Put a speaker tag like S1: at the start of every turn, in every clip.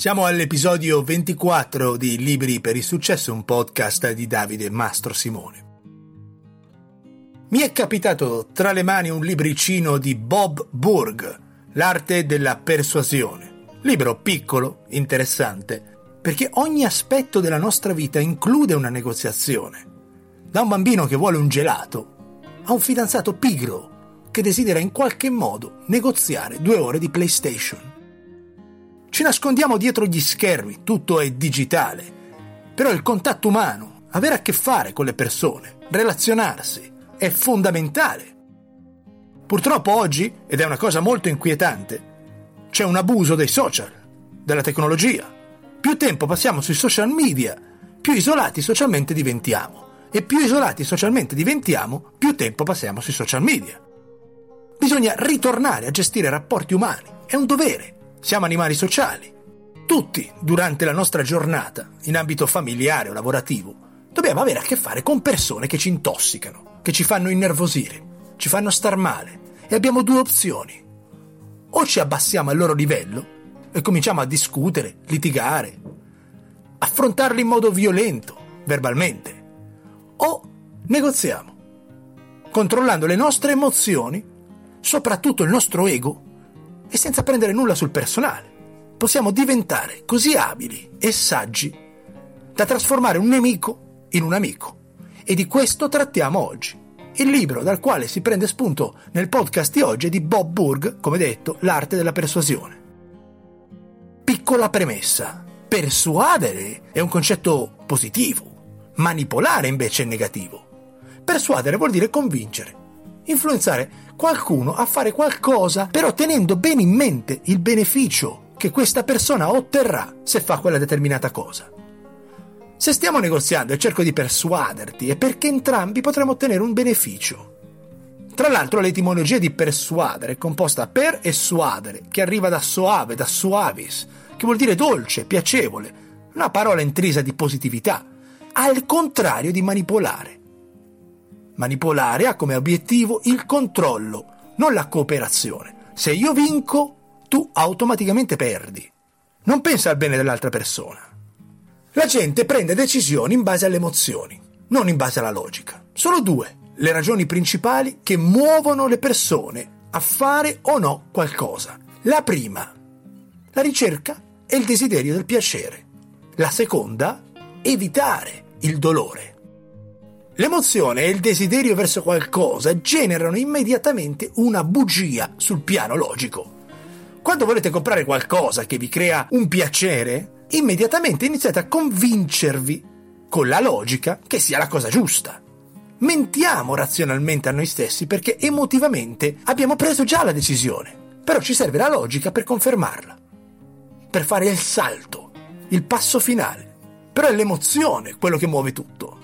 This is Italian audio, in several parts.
S1: Siamo all'episodio 24 di Libri per il successo, un podcast di Davide Mastro Simone. Mi è capitato tra le mani un libricino di Bob Burg, L'arte della persuasione. Libro piccolo, interessante, perché ogni aspetto della nostra vita include una negoziazione. Da un bambino che vuole un gelato a un fidanzato pigro che desidera in qualche modo negoziare due ore di PlayStation. Ci nascondiamo dietro gli schermi, tutto è digitale. Però il contatto umano, avere a che fare con le persone, relazionarsi, è fondamentale. Purtroppo oggi, ed è una cosa molto inquietante, c'è un abuso dei social, della tecnologia. Più tempo passiamo sui social media, più isolati socialmente diventiamo. E più isolati socialmente diventiamo, più tempo passiamo sui social media. Bisogna ritornare a gestire rapporti umani, è un dovere. Siamo animali sociali. Tutti, durante la nostra giornata, in ambito familiare o lavorativo, dobbiamo avere a che fare con persone che ci intossicano, che ci fanno innervosire, ci fanno star male. E abbiamo due opzioni. O ci abbassiamo al loro livello e cominciamo a discutere, litigare, affrontarli in modo violento, verbalmente, o negoziamo, controllando le nostre emozioni, soprattutto il nostro ego, e senza prendere nulla sul personale. Possiamo diventare così abili e saggi da trasformare un nemico in un amico. E di questo trattiamo oggi. Il libro dal quale si prende spunto nel podcast di oggi è di Bob Burg, come detto, L'arte della persuasione. Piccola premessa. Persuadere è un concetto positivo, manipolare invece è negativo. Persuadere vuol dire convincere, influenzare qualcuno a fare qualcosa, però tenendo bene in mente il beneficio che questa persona otterrà se fa quella determinata cosa. Se stiamo negoziando e cerco di persuaderti è perché entrambi potremo ottenere un beneficio. Tra l'altro l'etimologia di persuadere è composta per e suadere, che arriva da soave, da suavis, che vuol dire dolce, piacevole, una parola intrisa di positività, al contrario di manipolare. Manipolare ha come obiettivo il controllo, non la cooperazione. Se io vinco, tu automaticamente perdi. Non pensa al bene dell'altra persona. La gente prende decisioni in base alle emozioni, non in base alla logica. Sono due le ragioni principali che muovono le persone a fare o no qualcosa. La prima, la ricerca e il desiderio del piacere. La seconda, evitare il dolore. L'emozione e il desiderio verso qualcosa generano immediatamente una bugia sul piano logico. Quando volete comprare qualcosa che vi crea un piacere, immediatamente iniziate a convincervi con la logica che sia la cosa giusta. Mentiamo razionalmente a noi stessi perché emotivamente abbiamo preso già la decisione, però ci serve la logica per confermarla, per fare il salto, il passo finale. Però è l'emozione quello che muove tutto.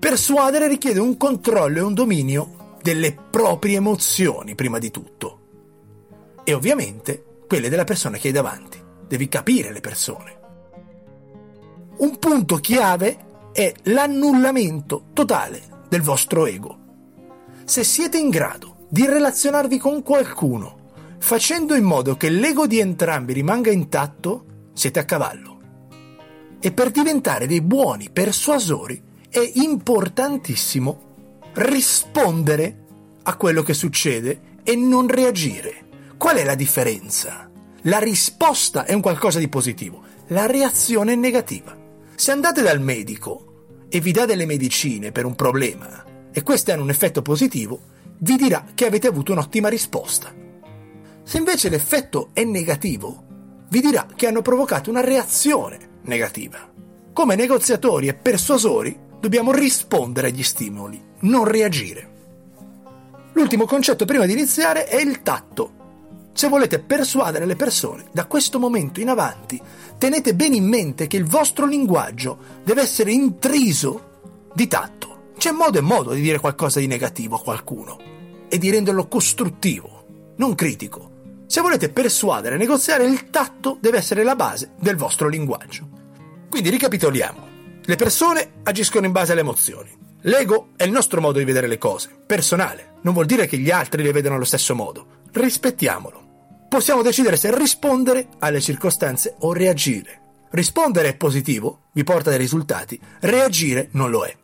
S1: Persuadere richiede un controllo e un dominio delle proprie emozioni prima di tutto. E ovviamente quelle della persona che hai davanti. Devi capire le persone. Un punto chiave è l'annullamento totale del vostro ego. Se siete in grado di relazionarvi con qualcuno facendo in modo che l'ego di entrambi rimanga intatto, siete a cavallo. E per diventare dei buoni persuasori è importantissimo rispondere a quello che succede e non reagire. Qual è la differenza? La risposta è un qualcosa di positivo, la reazione è negativa. Se andate dal medico e vi dà delle medicine per un problema e queste hanno un effetto positivo, vi dirà che avete avuto un'ottima risposta. Se invece l'effetto è negativo, vi dirà che hanno provocato una reazione negativa. Come negoziatori e persuasori dobbiamo rispondere agli stimoli, non reagire. L'ultimo concetto prima di iniziare è il tatto. Se volete persuadere le persone, da questo momento in avanti, tenete bene in mente che il vostro linguaggio deve essere intriso di tatto. C'è modo e modo di dire qualcosa di negativo a qualcuno e di renderlo costruttivo, non critico. Se volete persuadere e negoziare, il tatto deve essere la base del vostro linguaggio. Quindi ricapitoliamo. Le persone agiscono in base alle emozioni. L'ego è il nostro modo di vedere le cose, personale. Non vuol dire che gli altri le vedono allo stesso modo. Rispettiamolo. possiamo decidere se rispondere alle circostanze o reagire. Rispondere è positivo, vi porta dei risultati, reagire non lo è.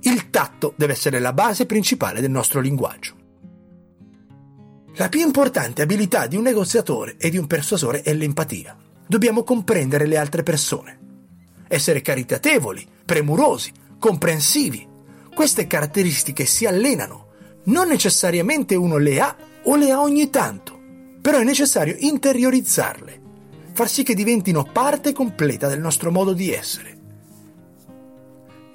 S1: Il tatto deve essere la base principale del nostro linguaggio. La più importante abilità di un negoziatore e di un persuasore è l'empatia. Dobbiamo comprendere le altre persone, essere caritatevoli, premurosi, comprensivi. Queste caratteristiche si allenano, non necessariamente uno le ha o le ha ogni tanto, però è necessario interiorizzarle, far sì che diventino parte completa del nostro modo di essere.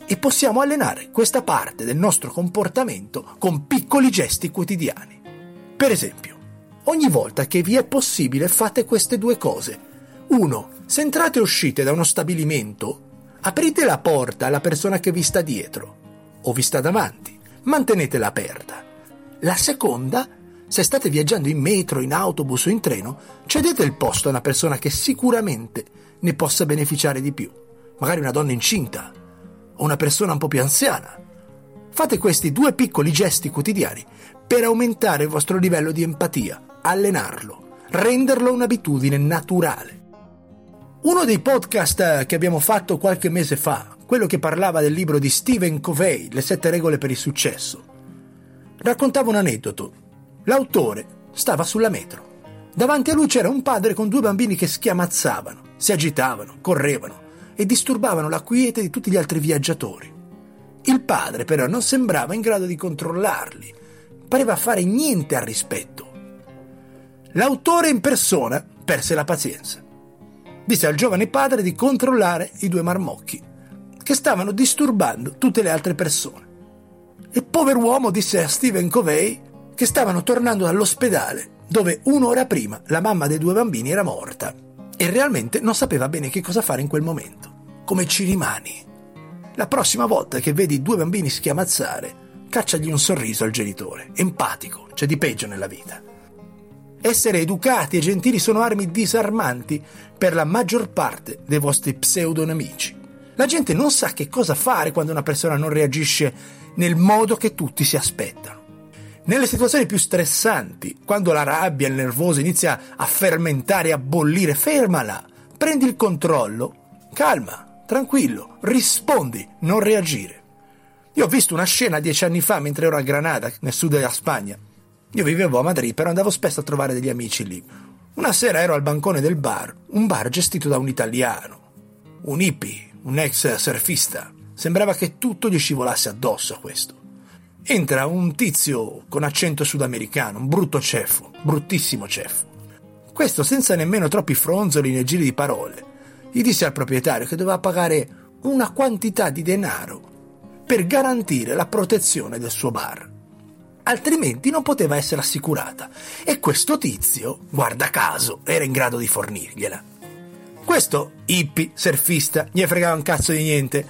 S1: E possiamo allenare questa parte del nostro comportamento con piccoli gesti quotidiani. Per esempio, ogni volta che vi è possibile fate queste due cose. 1. Se entrate e uscite da uno stabilimento, aprite la porta alla persona che vi sta dietro o vi sta davanti, mantenetela aperta. La seconda, se state viaggiando in metro, in autobus o in treno, cedete il posto a una persona che sicuramente ne possa beneficiare di più, magari una donna incinta o una persona un po' più anziana. Fate questi due piccoli gesti quotidiani per aumentare il vostro livello di empatia, allenarlo, renderlo un'abitudine naturale. Uno dei podcast che abbiamo fatto qualche mese fa, quello che parlava del libro di Stephen Covey, Le sette regole per il successo, raccontava un aneddoto. L'autore stava sulla metro. Davanti a lui c'era un padre con due bambini che schiamazzavano, si agitavano, correvano e disturbavano la quiete di tutti gli altri viaggiatori. Il padre però non sembrava in grado di controllarli pareva fare niente al rispetto. L'autore in persona perse la pazienza. Disse al giovane padre di controllare i due marmocchi, che stavano disturbando tutte le altre persone. Il povero uomo disse a Stephen Covey che stavano tornando dall'ospedale dove un'ora prima la mamma dei due bambini era morta e realmente non sapeva bene che cosa fare in quel momento. Come ci rimani? La prossima volta che vedi due bambini schiamazzare, cacciagli un sorriso al genitore, empatico, c'è di peggio nella vita. Essere educati e gentili sono armi disarmanti per la maggior parte dei vostri pseudonemici. La gente non sa che cosa fare quando una persona non reagisce nel modo che tutti si aspettano. Nelle situazioni più stressanti, quando la rabbia, il nervoso inizia a fermentare, a bollire, fermala, prendi il controllo, calma, tranquillo, rispondi, non reagire. Io ho visto una scena dieci anni fa mentre ero a Granada, nel sud della Spagna. Io vivevo a Madrid, però andavo spesso a trovare degli amici lì. Una sera ero al bancone del bar, un bar gestito da un italiano, un hippie, un ex surfista. Sembrava che tutto gli scivolasse addosso a questo. Entra un tizio con accento sudamericano, un brutto ceffo, bruttissimo ceffo. Questo, senza nemmeno troppi fronzoli né giri di parole, gli disse al proprietario che doveva pagare una quantità di denaro per garantire la protezione del suo bar. Altrimenti non poteva essere assicurata e questo tizio, guarda caso, era in grado di fornirgliela. Questo hippie, surfista, gli fregava un cazzo di niente.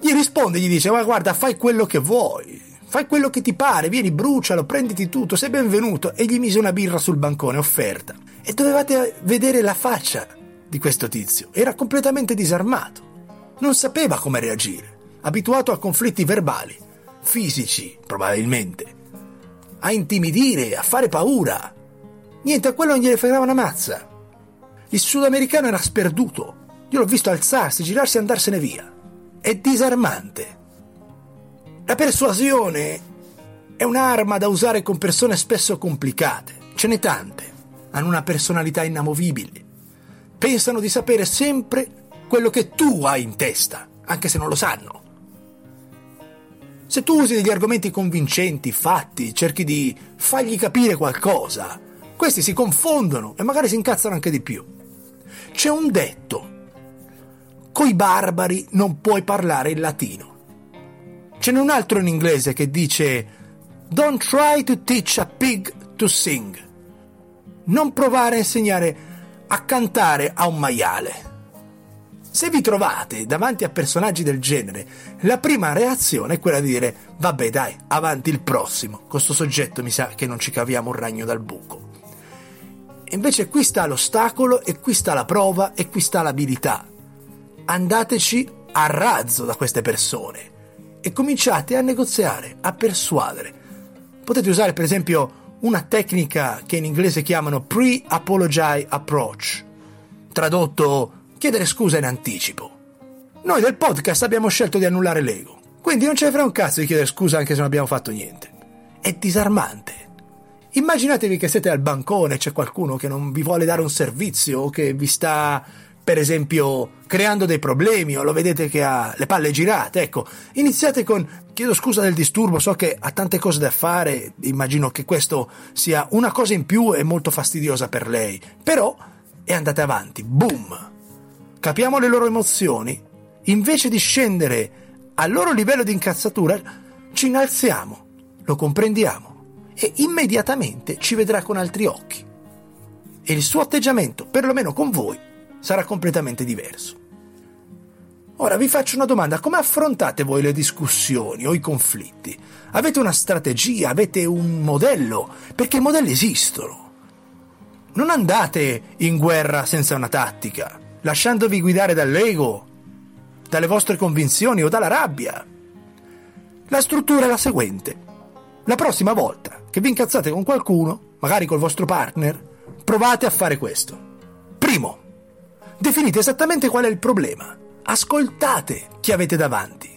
S1: Gli risponde, gli dice: Ma guarda, fai quello che vuoi, fai quello che ti pare, vieni, brucialo, prenditi tutto, sei benvenuto. E gli mise una birra sul bancone, offerta. E dovevate vedere la faccia di questo tizio, era completamente disarmato, non sapeva come reagire abituato a conflitti verbali, fisici probabilmente, a intimidire, a fare paura. Niente, a quello non gliene fregava una mazza. Il sudamericano era sperduto. Io l'ho visto alzarsi, girarsi e andarsene via. È disarmante. La persuasione è un'arma da usare con persone spesso complicate. Ce n'è tante. Hanno una personalità inamovibile. Pensano di sapere sempre quello che tu hai in testa, anche se non lo sanno. Se tu usi degli argomenti convincenti, fatti, cerchi di fargli capire qualcosa, questi si confondono e magari si incazzano anche di più. C'è un detto. Coi barbari non puoi parlare il latino. Ce n'è un altro in inglese che dice Don't try to teach a pig to sing. Non provare a insegnare a cantare a un maiale. Se vi trovate davanti a personaggi del genere, la prima reazione è quella di dire vabbè dai, avanti il prossimo, questo soggetto mi sa che non ci caviamo un ragno dal buco. Invece qui sta l'ostacolo e qui sta la prova e qui sta l'abilità. Andateci a razzo da queste persone e cominciate a negoziare, a persuadere. Potete usare per esempio una tecnica che in inglese chiamano pre-apology approach, tradotto chiedere scusa in anticipo. Noi del podcast abbiamo scelto di annullare l'ego, quindi non ce ne frega un cazzo di chiedere scusa anche se non abbiamo fatto niente. È disarmante. Immaginatevi che siete al bancone e c'è qualcuno che non vi vuole dare un servizio o che vi sta per esempio creando dei problemi o lo vedete che ha le palle girate, ecco, iniziate con chiedo scusa del disturbo, so che ha tante cose da fare, immagino che questo sia una cosa in più e molto fastidiosa per lei, però e andate avanti, boom. Capiamo le loro emozioni, invece di scendere al loro livello di incazzatura, ci innalziamo, lo comprendiamo e immediatamente ci vedrà con altri occhi. E il suo atteggiamento, perlomeno con voi, sarà completamente diverso. Ora vi faccio una domanda, come affrontate voi le discussioni o i conflitti? Avete una strategia, avete un modello? Perché i modelli esistono. Non andate in guerra senza una tattica, lasciandovi guidare dall'ego, dalle vostre convinzioni o dalla rabbia. La struttura è la seguente. La prossima volta che vi incazzate con qualcuno, magari col vostro partner, provate a fare questo. Primo, Definite esattamente qual è il problema. Ascoltate chi avete davanti.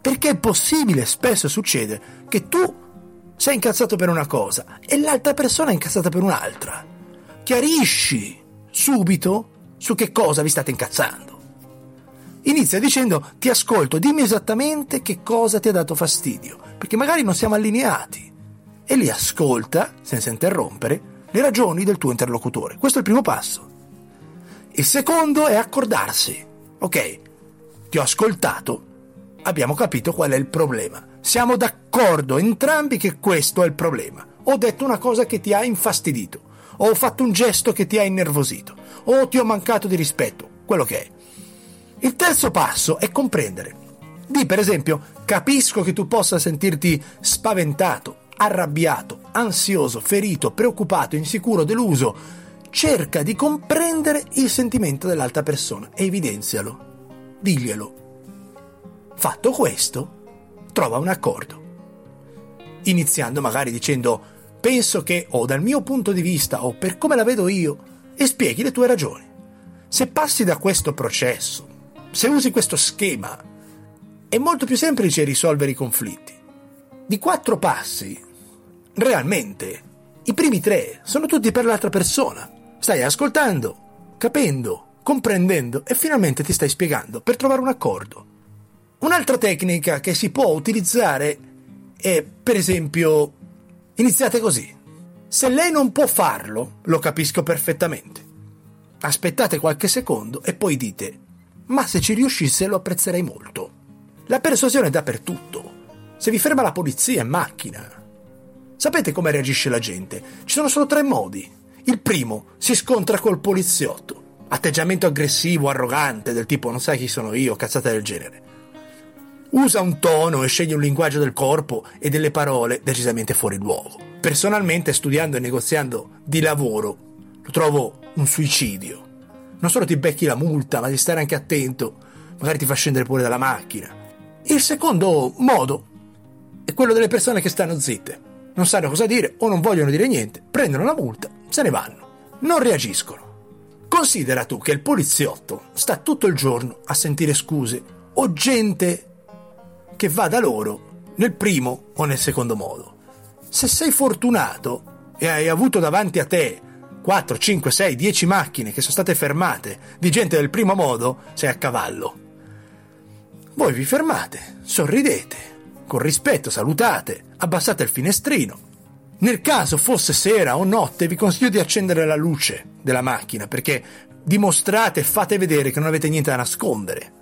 S1: Perché è possibile, spesso succede, che tu sei incazzato per una cosa e l'altra persona è incazzata per un'altra. Chiarisci subito su che cosa vi state incazzando. Inizia dicendo ti ascolto, dimmi esattamente che cosa ti ha dato fastidio, perché magari non siamo allineati. E li ascolta, senza interrompere, le ragioni del tuo interlocutore. Questo è il primo passo. Il secondo è accordarsi. Ok, ti ho ascoltato, abbiamo capito qual è il problema. Siamo d'accordo entrambi che questo è il problema. Ho detto una cosa che ti ha infastidito, o ho fatto un gesto che ti ha innervosito, o ti ho mancato di rispetto, quello che è. Il terzo passo è comprendere. Di per esempio, capisco che tu possa sentirti spaventato, arrabbiato, ansioso, ferito, preoccupato, insicuro, deluso, cerca di comprendere il sentimento dell'altra persona e evidenzialo. Diglielo. Fatto questo, trova un accordo. Iniziando magari dicendo penso che o dal mio punto di vista o per come la vedo io e spieghi le tue ragioni. Se passi da questo processo, se usi questo schema, è molto più semplice risolvere i conflitti. Di quattro passi, realmente, i primi tre sono tutti per l'altra persona. Stai ascoltando, capendo, comprendendo e finalmente ti stai spiegando per trovare un accordo. Un'altra tecnica che si può utilizzare è, per esempio, iniziate così. Se lei non può farlo, lo capisco perfettamente. Aspettate qualche secondo e poi dite, ma se ci riuscisse lo apprezzerei molto. La persuasione è dappertutto. Se vi ferma la polizia in macchina. Sapete come reagisce la gente? Ci sono solo tre modi. Il primo si scontra col poliziotto. Atteggiamento aggressivo, arrogante, del tipo non sai chi sono io, cazzate del genere. Usa un tono e sceglie un linguaggio del corpo e delle parole decisamente fuori luogo. Personalmente, studiando e negoziando di lavoro, lo trovo un suicidio. Non solo ti becchi la multa, ma devi stare anche attento, magari ti fa scendere pure dalla macchina. Il secondo modo è quello delle persone che stanno zitte. Non sanno cosa dire o non vogliono dire niente, prendono la multa se ne vanno, non reagiscono. Considera tu che il poliziotto sta tutto il giorno a sentire scuse o gente che va da loro nel primo o nel secondo modo. Se sei fortunato e hai avuto davanti a te 4, 5, 6, 10 macchine che sono state fermate di gente del primo modo, sei a cavallo. Voi vi fermate, sorridete, con rispetto salutate, abbassate il finestrino nel caso fosse sera o notte, vi consiglio di accendere la luce della macchina perché dimostrate e fate vedere che non avete niente da nascondere.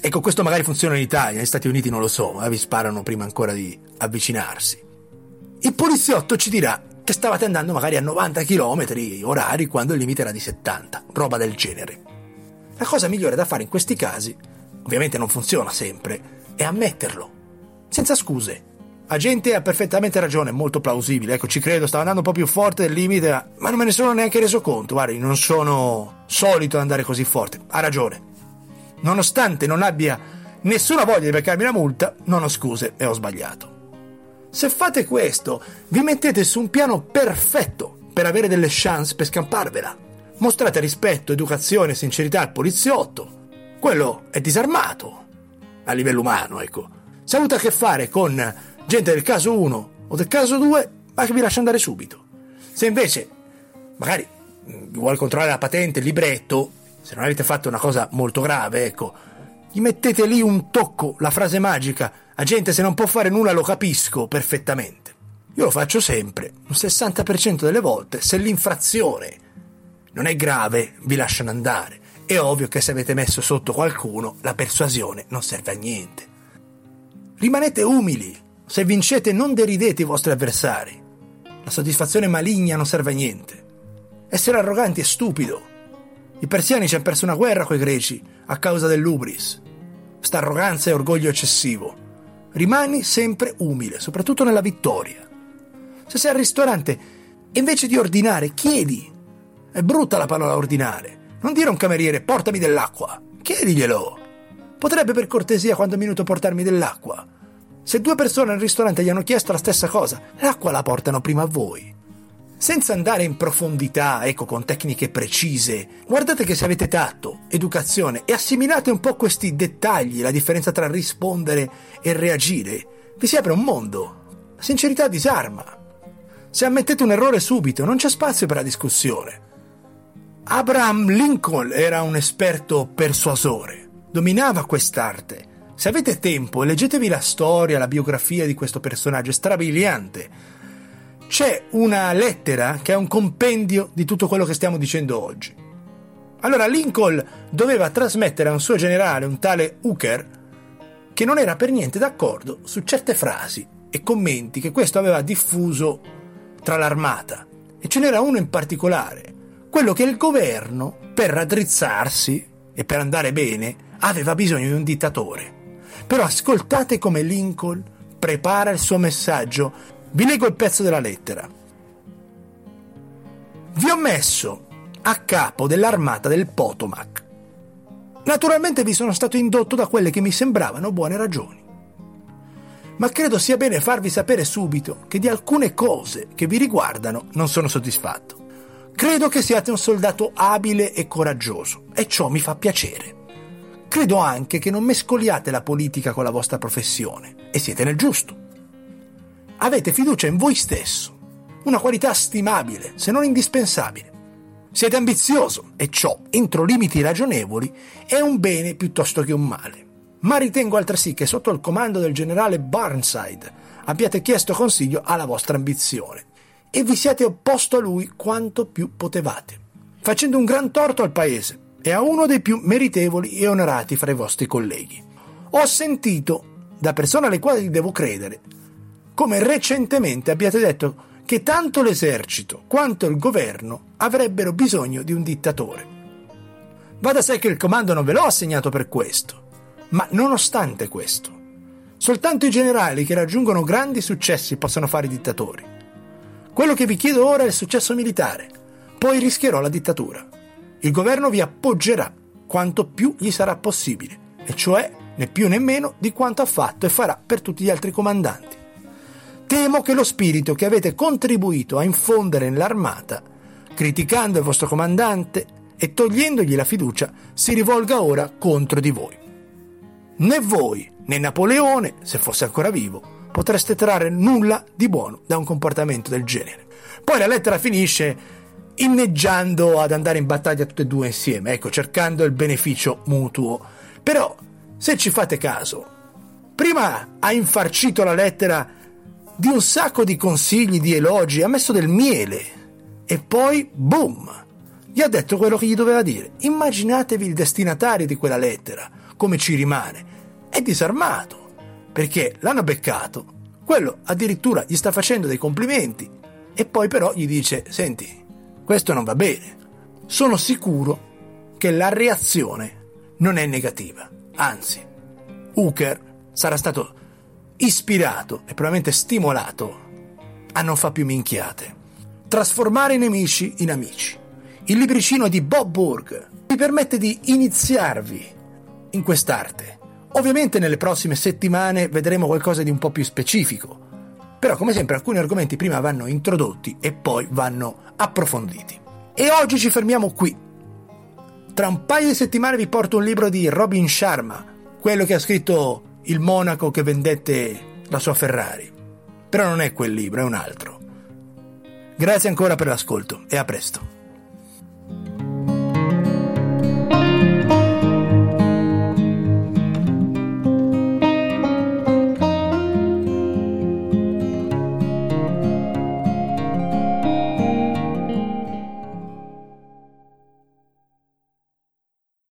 S1: Ecco, questo magari funziona in Italia, negli Stati Uniti non lo so, ma vi sparano prima ancora di avvicinarsi. Il poliziotto ci dirà che stavate andando magari a 90 km orari quando il limite era di 70, roba del genere. La cosa migliore da fare in questi casi, ovviamente non funziona sempre, è ammetterlo, senza scuse. La gente ha perfettamente ragione, è molto plausibile. Ecco, ci credo, stavo andando un po' più forte del limite, ma non me ne sono neanche reso conto. Guardi, non sono solito andare così forte. Ha ragione. Nonostante non abbia nessuna voglia di beccarmi la multa, non ho scuse e ho sbagliato. Se fate questo, vi mettete su un piano perfetto per avere delle chance per scamparvela. Mostrate rispetto, educazione e sincerità al poliziotto. Quello è disarmato. A livello umano, ecco. Se avuto a che fare con gente del caso 1 o del caso 2, ma che vi lascia andare subito. Se invece, magari, vuole controllare la patente, il libretto, se non avete fatto una cosa molto grave, ecco, gli mettete lì un tocco, la frase magica, a gente se non può fare nulla lo capisco perfettamente. Io lo faccio sempre, un 60% delle volte, se l'infrazione non è grave, vi lasciano andare. È ovvio che se avete messo sotto qualcuno, la persuasione non serve a niente. Rimanete umili, se vincete non deridete i vostri avversari. La soddisfazione maligna non serve a niente. Essere arroganti è stupido. I persiani ci hanno perso una guerra coi greci a causa dell'ubris. Sta arroganza e orgoglio eccessivo. Rimani sempre umile, soprattutto nella vittoria. Se sei al ristorante, invece di ordinare, chiedi. È brutta la parola ordinare. Non dire a un cameriere portami dell'acqua. Chiediglielo. Potrebbe per cortesia quando è minuto portarmi dell'acqua. Se due persone al ristorante gli hanno chiesto la stessa cosa, l'acqua la portano prima a voi senza andare in profondità, ecco, con tecniche precise, guardate che se avete tatto, educazione e assimilate un po' questi dettagli, la differenza tra rispondere e reagire, vi si apre un mondo. La sincerità disarma. Se ammettete un errore subito, non c'è spazio per la discussione. Abraham Lincoln era un esperto persuasore, dominava quest'arte. Se avete tempo, leggetevi la storia, la biografia di questo personaggio, è strabiliante c'è una lettera che è un compendio di tutto quello che stiamo dicendo oggi. Allora Lincoln doveva trasmettere a un suo generale, un tale Hooker, che non era per niente d'accordo su certe frasi e commenti che questo aveva diffuso tra l'armata. E ce n'era uno in particolare, quello che il governo, per raddrizzarsi e per andare bene, aveva bisogno di un dittatore. Però ascoltate come Lincoln prepara il suo messaggio vi leggo il pezzo della lettera. Vi ho messo a capo dell'armata del Potomac. Naturalmente vi sono stato indotto da quelle che mi sembravano buone ragioni. Ma credo sia bene farvi sapere subito che di alcune cose che vi riguardano non sono soddisfatto. Credo che siate un soldato abile e coraggioso e ciò mi fa piacere. Credo anche che non mescoliate la politica con la vostra professione e siete nel giusto avete fiducia in voi stesso, una qualità stimabile, se non indispensabile. Siete ambizioso e ciò, entro limiti ragionevoli, è un bene piuttosto che un male. Ma ritengo altresì che sotto il comando del generale Burnside abbiate chiesto consiglio alla vostra ambizione e vi siate opposto a lui quanto più potevate, facendo un gran torto al paese e a uno dei più meritevoli e onorati fra i vostri colleghi. Ho sentito, da persone alle quali devo credere, come recentemente abbiate detto che tanto l'esercito quanto il governo avrebbero bisogno di un dittatore. Va da sé che il comando non ve l'ho assegnato per questo, ma nonostante questo, soltanto i generali che raggiungono grandi successi possono fare dittatori. Quello che vi chiedo ora è il successo militare, poi rischierò la dittatura. Il governo vi appoggerà quanto più gli sarà possibile, e cioè né più né meno di quanto ha fatto e farà per tutti gli altri comandanti. Temo che lo spirito che avete contribuito a infondere nell'armata, criticando il vostro comandante e togliendogli la fiducia, si rivolga ora contro di voi. Né voi né Napoleone, se fosse ancora vivo, potreste trarre nulla di buono da un comportamento del genere. Poi la lettera finisce inneggiando ad andare in battaglia tutte e due insieme, ecco, cercando il beneficio mutuo. Però, se ci fate caso, prima ha infarcito la lettera di un sacco di consigli, di elogi, ha messo del miele e poi, boom, gli ha detto quello che gli doveva dire. Immaginatevi il destinatario di quella lettera, come ci rimane. È disarmato, perché l'hanno beccato, quello addirittura gli sta facendo dei complimenti e poi però gli dice, senti, questo non va bene. Sono sicuro che la reazione non è negativa, anzi, Hooker sarà stato ispirato e probabilmente stimolato a non far più minchiate. Trasformare i nemici in amici. Il libricino di Bob Burg vi permette di iniziarvi in quest'arte. Ovviamente nelle prossime settimane vedremo qualcosa di un po' più specifico, Però come sempre alcuni argomenti prima vanno introdotti e poi vanno approfonditi. E oggi ci fermiamo qui. Tra un paio di settimane vi porto un libro di Robin Sharma, quello che ha scritto Il monaco che vendette la sua Ferrari. Però non è quel libro, è un altro. Grazie ancora per l'ascolto e a presto.